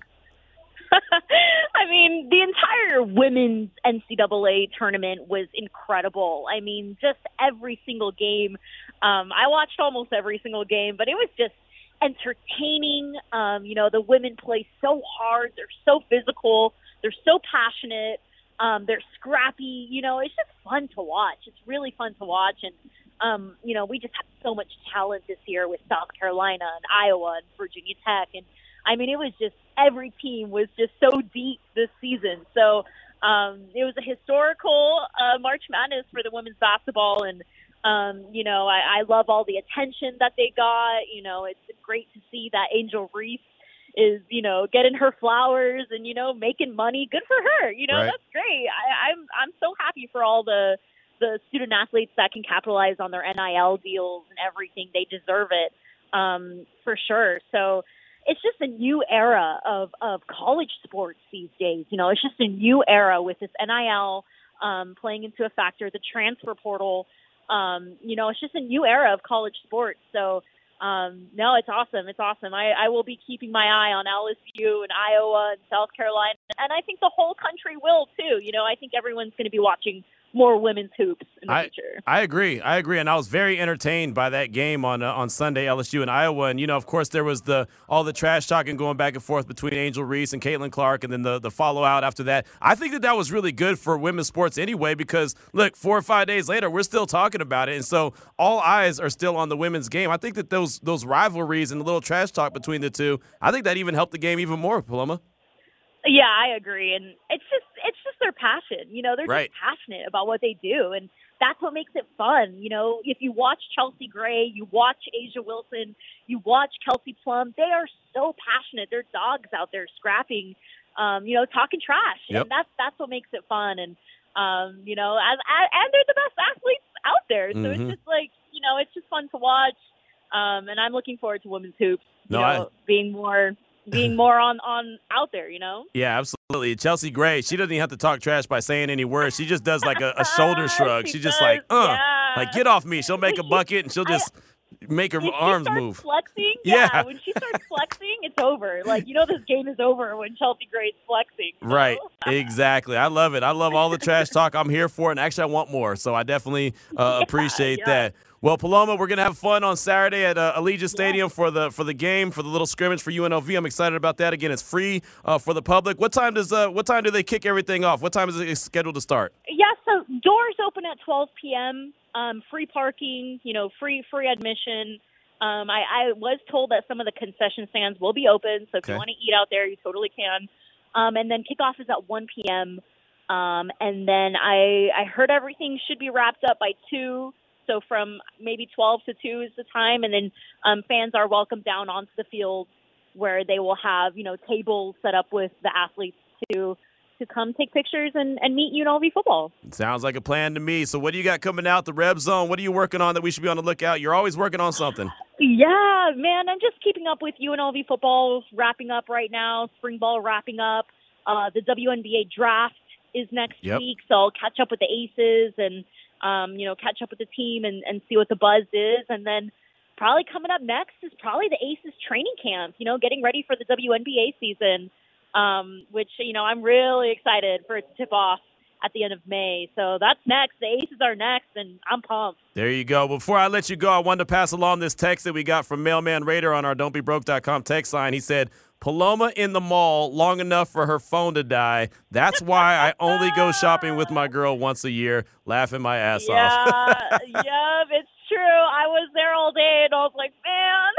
I mean, the entire women's NCAA tournament was incredible. I mean, just every single game. Um, I watched almost every single game, but it was just entertaining. Um, you know, the women play so hard. They're so physical. They're so passionate. Um, they're scrappy. You know, it's just fun to watch. It's really fun to watch. And, um, you know, we just have so much talent this year with South Carolina and Iowa and Virginia Tech. And, I mean, it was just every team was just so deep this season. So um, it was a historical uh, March Madness for the women's basketball, and um, you know I, I love all the attention that they got. You know, it's great to see that Angel Reese is you know getting her flowers and you know making money. Good for her. You know Right. that's great. I, I'm I'm so happy for all the the student athletes that can capitalize on their NIL deals and everything. They deserve it um, for sure. So it's just a new era of of college sports these days. You know, it's just a new era with this NIL um, playing into a factor, the transfer portal. Um, you know, it's just a new era of college sports. So, um, no, it's awesome. It's awesome. I, I will be keeping my eye on LSU and Iowa and South Carolina, and I think the whole country will too. You know, I think everyone's going to be watching more women's hoops in the I, future. I agree. I agree, and I was very entertained by that game on uh, on Sunday, LSU and Iowa. And you know, of course, there was the all the trash talking going back and forth between Angel Reese and Caitlin Clark, and then the the follow out after that. I think that that was really good for women's sports anyway, because look, four or five days later, we're still talking about it, and so all eyes are still on the women's game. I think that those those rivalries and the little trash talk between the two, I think that even helped the game even more, Paloma. Yeah, I agree, and it's just it's just their passion. You know, they're Right. just passionate about what they do, and that's what makes it fun. You know, if you watch Chelsea Gray, you watch A'ja Wilson, you watch Kelsey Plum, they are so passionate. They're dogs out there scrapping, um, you know, talking trash, Yep. and that's that's what makes it fun. And um, you know, as, as and they're the best athletes out there, so Mhm. it's just like you know, it's just fun to watch. Um, and I'm looking forward to women's hoops. You No, know, I- being more being more on on out there. You know. Yeah, absolutely. Chelsea Gray, she doesn't even have to talk trash by saying any words. She just does like a, a shoulder shrug. She She's just does, like, uh, yeah. like get off me. She'll make a bucket and she'll just make her When arms move. Flexing, Yeah. yeah. When she starts flexing, it's over. Like you know, this game is over when Chelsea Gray's flexing. Right, exactly. I love it. I love all the trash talk. I'm here for it, and actually, I want more. So I definitely uh, appreciate yeah. that. Well, Paloma, we're gonna have fun on Saturday at uh, Allegiant Stadium for the for the game for the little scrimmage for UNLV. I'm excited about that. Again, it's free uh, for the public. What time does uh, what time do they kick everything off? What time is it scheduled to start? Yeah, so doors open at 12 p.m. Um, free parking, you know, free free admission. Um, I, I was told that some of the concession stands will be open, so if Okay. you want to eat out there, you totally can. Um, and then kickoff is at 1 p.m. Um, and then I I heard everything should be wrapped up by two. So from maybe 12 to 2 is the time, and then um, fans are welcome down onto the field where they will have you know tables set up with the athletes to to come take pictures and, and meet UNLV football. Sounds like a plan to me. So, what do you got coming out the Reb Zone? What are you working on that we should be on the lookout? You're always working on something. Yeah, man, I'm just keeping up with UNLV football wrapping up right now. Spring ball wrapping up. Uh, the WNBA draft is next Yep. week, so I'll catch up with the Aces and um, you know catch up with the team and, and see what the buzz is, and then probably coming up next is probably the Aces training camp. You know, getting ready for the WNBA season, um, which you know I'm really excited for it to tip off at the end of May. So that's next. The Aces are next, and I'm pumped. There you go. Before I let you go, I wanted to pass along this text that we got from Mailman Raider on our don'tbebroke.com text line. He said, Paloma in the mall long enough for her phone to die. That's why I only go shopping with my girl once a year, laughing my ass off. Yeah, yeah, it's. I was there all day, and I was like, man.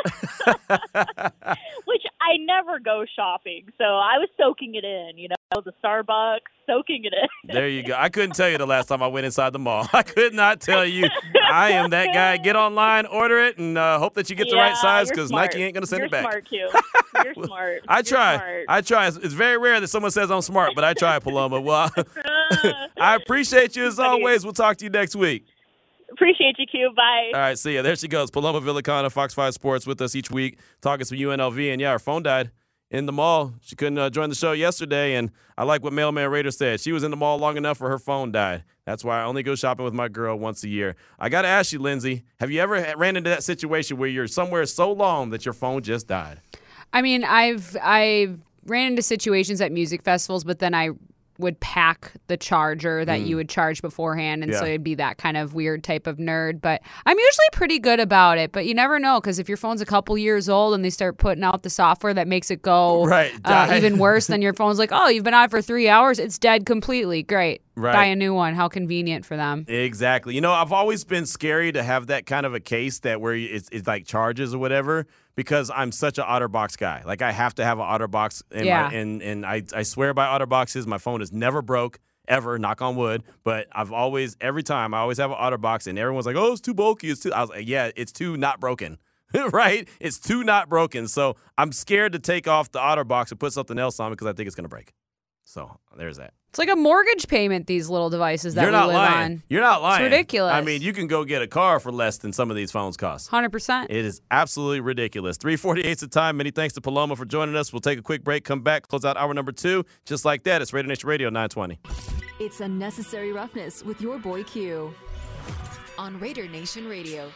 Which I never go shopping, so I was soaking it in. You know, the Starbucks, soaking it in. There you go. I couldn't tell you the last time I went inside the mall. I could not tell you. I am that guy. Get online, order it, and uh, hope that you get the right size because. Nike ain't going to send You're it back. Smart, Q. You're smart. I try. smart. I try. It's, it's very rare that someone says I'm smart, but I try, Paloma. Well, I appreciate you as always. We'll talk to you next week. Appreciate you, Q. Bye. All right, see ya. There she goes. Paloma Villicana, Fox 5 Sports, with us each week, talking some UNLV. And yeah, her phone died in the mall. She couldn't uh, join the show yesterday. And I like what Mailman Raider said. She was in the mall long enough for her phone died. That's why I only go shopping with my girl once a year. I got to ask you, Lindsay, have you ever ran into that situation where you're somewhere so long that your phone just died? I mean, I've I've ran into situations at music festivals, but then I would pack the charger that you Mm. would charge beforehand, and so it'd be that kind of weird type of nerd. But I'm usually pretty good about it. But you never know because if your phone's a couple years old and they start putting out the software that makes it go Right, uh, even worse, then your phone's like, oh, you've been on for three hours, it's dead completely. Great, Right. buy a new one. How convenient for them. Exactly. You know, I've always been scary to have that kind of a case that where it's, it's like charges or whatever because I'm such an OtterBox guy. Like I have to have an OtterBox, and Yeah. my, and and I I swear by OtterBoxes, my phone is never broke ever. Knock on wood. But I've always every time I always have an OtterBox, and everyone's like, "Oh, it's too bulky." It's too. I was like, "Yeah, it's too not broken." right? It's too not broken. So I'm scared to take off the OtterBox and put something else on because I think it's gonna break. So there's that. It's like a mortgage payment. These little devices that You're we not live lying. on. You're not lying. It's ridiculous. I mean, you can go get a car for less than some of these phones cost. Hundred percent. It is absolutely ridiculous. 348 is the time. Many thanks to Paloma for joining us. We'll take a quick break, come back, close out hour number two. Just like that, it's Raider Nation Radio 920. It's Unnecessary Roughness with your boy Q on Raider Nation Radio.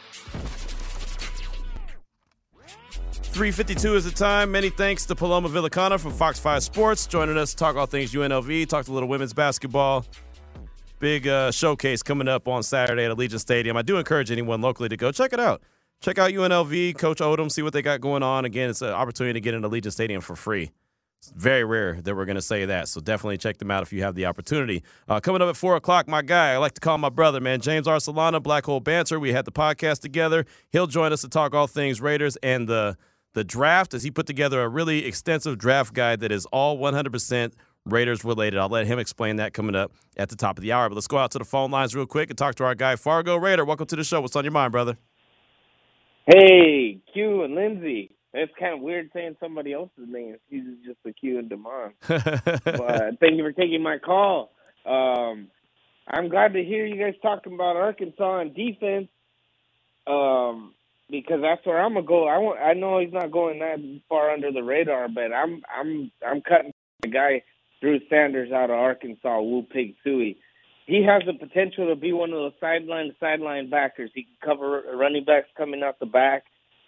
352 is the time. Many thanks to Paloma Villicana from Fox 5 Sports joining us to talk all things UNLV, talk a little women's basketball. Big uh, showcase coming up on Saturday at Allegiant Stadium. I do encourage anyone locally to go check it out. Check out UNLV, Coach Odom, see what they got going on. Again, it's an opportunity to get into Allegiant Stadium for free. It's very rare that we're going to say that, so definitely check them out if you have the opportunity. Uh, coming up at 4 o'clock, my guy, I like to call my brother, man, James Arcelana, Black Hole Banter. We had the podcast together. He'll join us to talk all things Raiders and the the draft as he put together a really extensive draft guide that is all 100% Raiders related. I'll let him explain that coming up at the top of the hour. But let's go out to the phone lines real quick and talk to our guy, Fargo Raider. Welcome to the show. What's on your mind, brother? Hey, Q and Lindsay. It's kind of weird saying somebody else's name. He's just a Q and Demond. but thank you for taking my call. Um, I'm glad to hear you guys talking about Arkansas and defense. Um, because that's where I'm gonna go. I want. I know he's not going that far under the radar, but I'm I'm I'm cutting the guy Drew Sanders out of Arkansas, Woo Pig Sooie. he has the potential to be one of those sideline sideline backers. He can cover running backs coming out the back.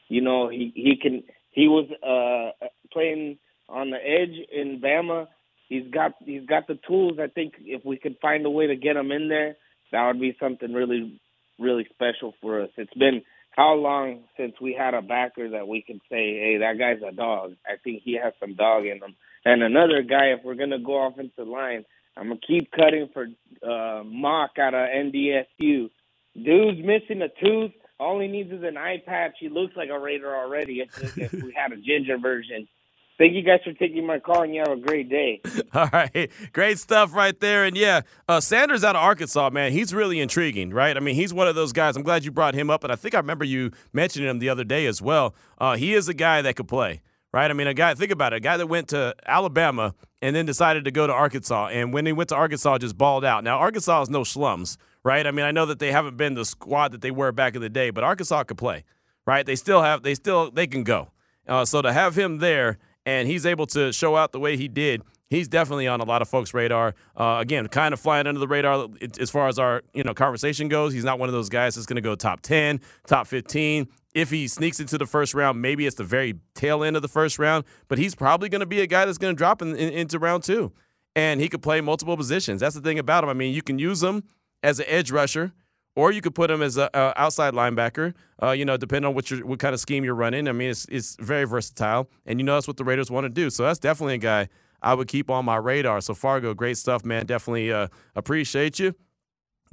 You know, he he can. He was uh playing on the edge in Bama. He's got he's got the tools. I think if we could find a way to get him in there, that would be something really really special for us. It's been how long since we had a backer that we can say, hey, that guy's a dog. I think he has some dog in him. And another guy, if we're gonna go offensive line, I'm gonna keep cutting for uh, Mauch out of NDSU. Dude's missing a tooth. All he needs is an eye patch. He looks like a Raider already. If we had a ginger version. Thank you guys for taking my call, and you have a great day. All right, great stuff right there. And yeah, uh, Sanders out of Arkansas, man, he's really intriguing, right? I mean, he's one of those guys. I'm glad you brought him up, and I think I remember you mentioning him the other day as well. Uh, he is a guy that could play, right? I mean, a guy. Think about it, a guy that went to Alabama and then decided to go to Arkansas, and when he went to Arkansas, just balled out. Now, Arkansas is no slums, right? I mean, I know that they haven't been the squad that they were back in the day, but Arkansas could play, right? They still have, they still, they can go. Uh, so to have him there and he's able to show out the way he did, he's definitely on a lot of folks' radar. Uh, again, kind of flying under the radar as far as our you know conversation goes. He's not one of those guys that's going to go top ten, top fifteen. If he sneaks into the first round, maybe it's the very tail end of the first round, but he's probably going to be a guy that's going to drop in, in, into round two, and he could play multiple positions. That's the thing about him. I mean, you can use him as an edge rusher or you could put him as an outside linebacker. Uh, you know, depending on what your what kind of scheme you're running. I mean, it's it's very versatile, and you know that's what the Raiders want to do. So that's definitely a guy I would keep on my radar. So Fargo, great stuff, man. Definitely uh, appreciate you.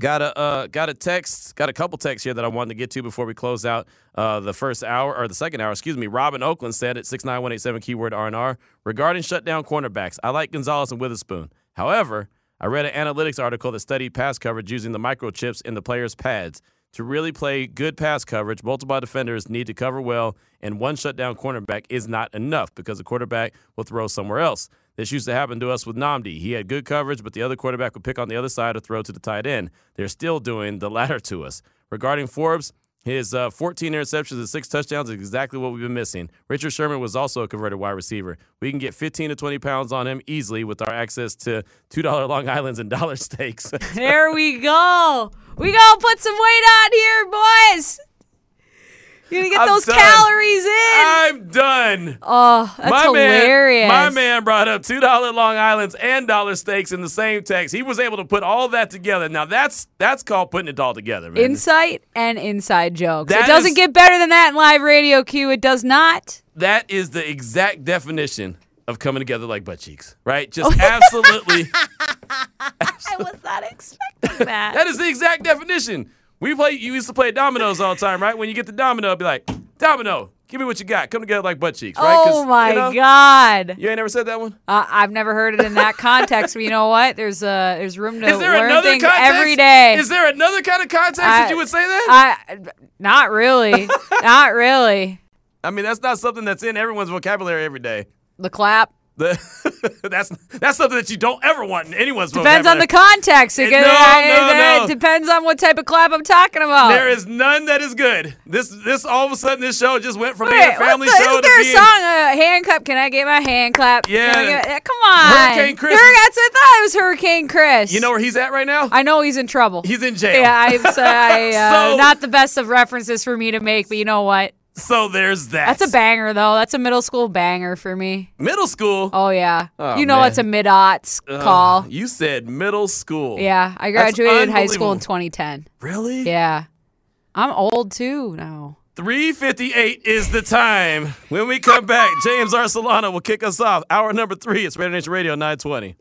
Got a uh, got a text, got a couple texts here that I wanted to get to before we close out uh, the first hour or the second hour. Excuse me. Robin Oakland said at six nine one eight seven keyword R and R regarding shutdown cornerbacks. I like Gonzalez and Witherspoon. However, I read an analytics article that studied pass coverage using the microchips in the players' pads. To really play good pass coverage, multiple defenders need to cover well, and one shutdown cornerback is not enough because the quarterback will throw somewhere else. This used to happen to us with Nnamdi. He had good coverage, but the other quarterback would pick on the other side or throw to the tight end. They're still doing the latter to us. Regarding Forbes, his uh, 14 interceptions and six touchdowns is exactly what we've been missing. Richard Sherman was also a converted wide receiver. We can get 15 to 20 pounds on him easily with our access to $2 Long Islands and dollar steaks. there we go. We gonna put some weight on here, boys. You gonna get I'm those done. calories in. I'm done. Oh, that's my hilarious. Man, my man brought up two dollar Long Islands and dollar steaks in the same text. He was able to put all that together. Now that's that's called putting it all together, man. Insight and inside jokes. That it doesn't is- get better than that in live radio, Q. It does not. that is the exact definition of coming together like butt cheeks, right? Just absolutely. I was not expecting that. that is the exact definition. We play. You used to play dominoes all the time, right? When you get the domino, be like, domino, give me what you got. Come together like butt cheeks, right? oh my you know, god! You ain't never said that one. Uh, I've never heard it in that context, but you know what? There's uh, there's room to Is there learn another things context? every day. Is there another kind of context I- that you would say that? I, not really, not really. I mean, that's not something that's in everyone's vocabulary every day. The clap that's that's something that you don't ever want in anyone's depends on the context. It, It- no, no, no. it depends on what type of clap I'm talking about. There is none that is good. This this all of a sudden this show just went from Wait, being a family the- show to there being a song, uh, hand clap? Can I get my hand clap? Yeah. Get- uh, come on. Hurricane Chris- Hur- that's what I thought it was Hurricane Chris. You know where he's at right now? I know he's in trouble. He's in jail. Yeah, I'm so, uh, So- not the best of references for me to make, but you know what? So there's that. That's a banger, though. That's a middle school banger for me. middle school. Oh yeah, Oh, you know man. it's a mid aughts Ugh, call. you said middle school. Yeah, I graduated high school in 2010. Really? Yeah, I'm old too now. 358 is the time. When we come back, James Arcelana will kick us off. Hour number three. It's Radio Nation Radio 920.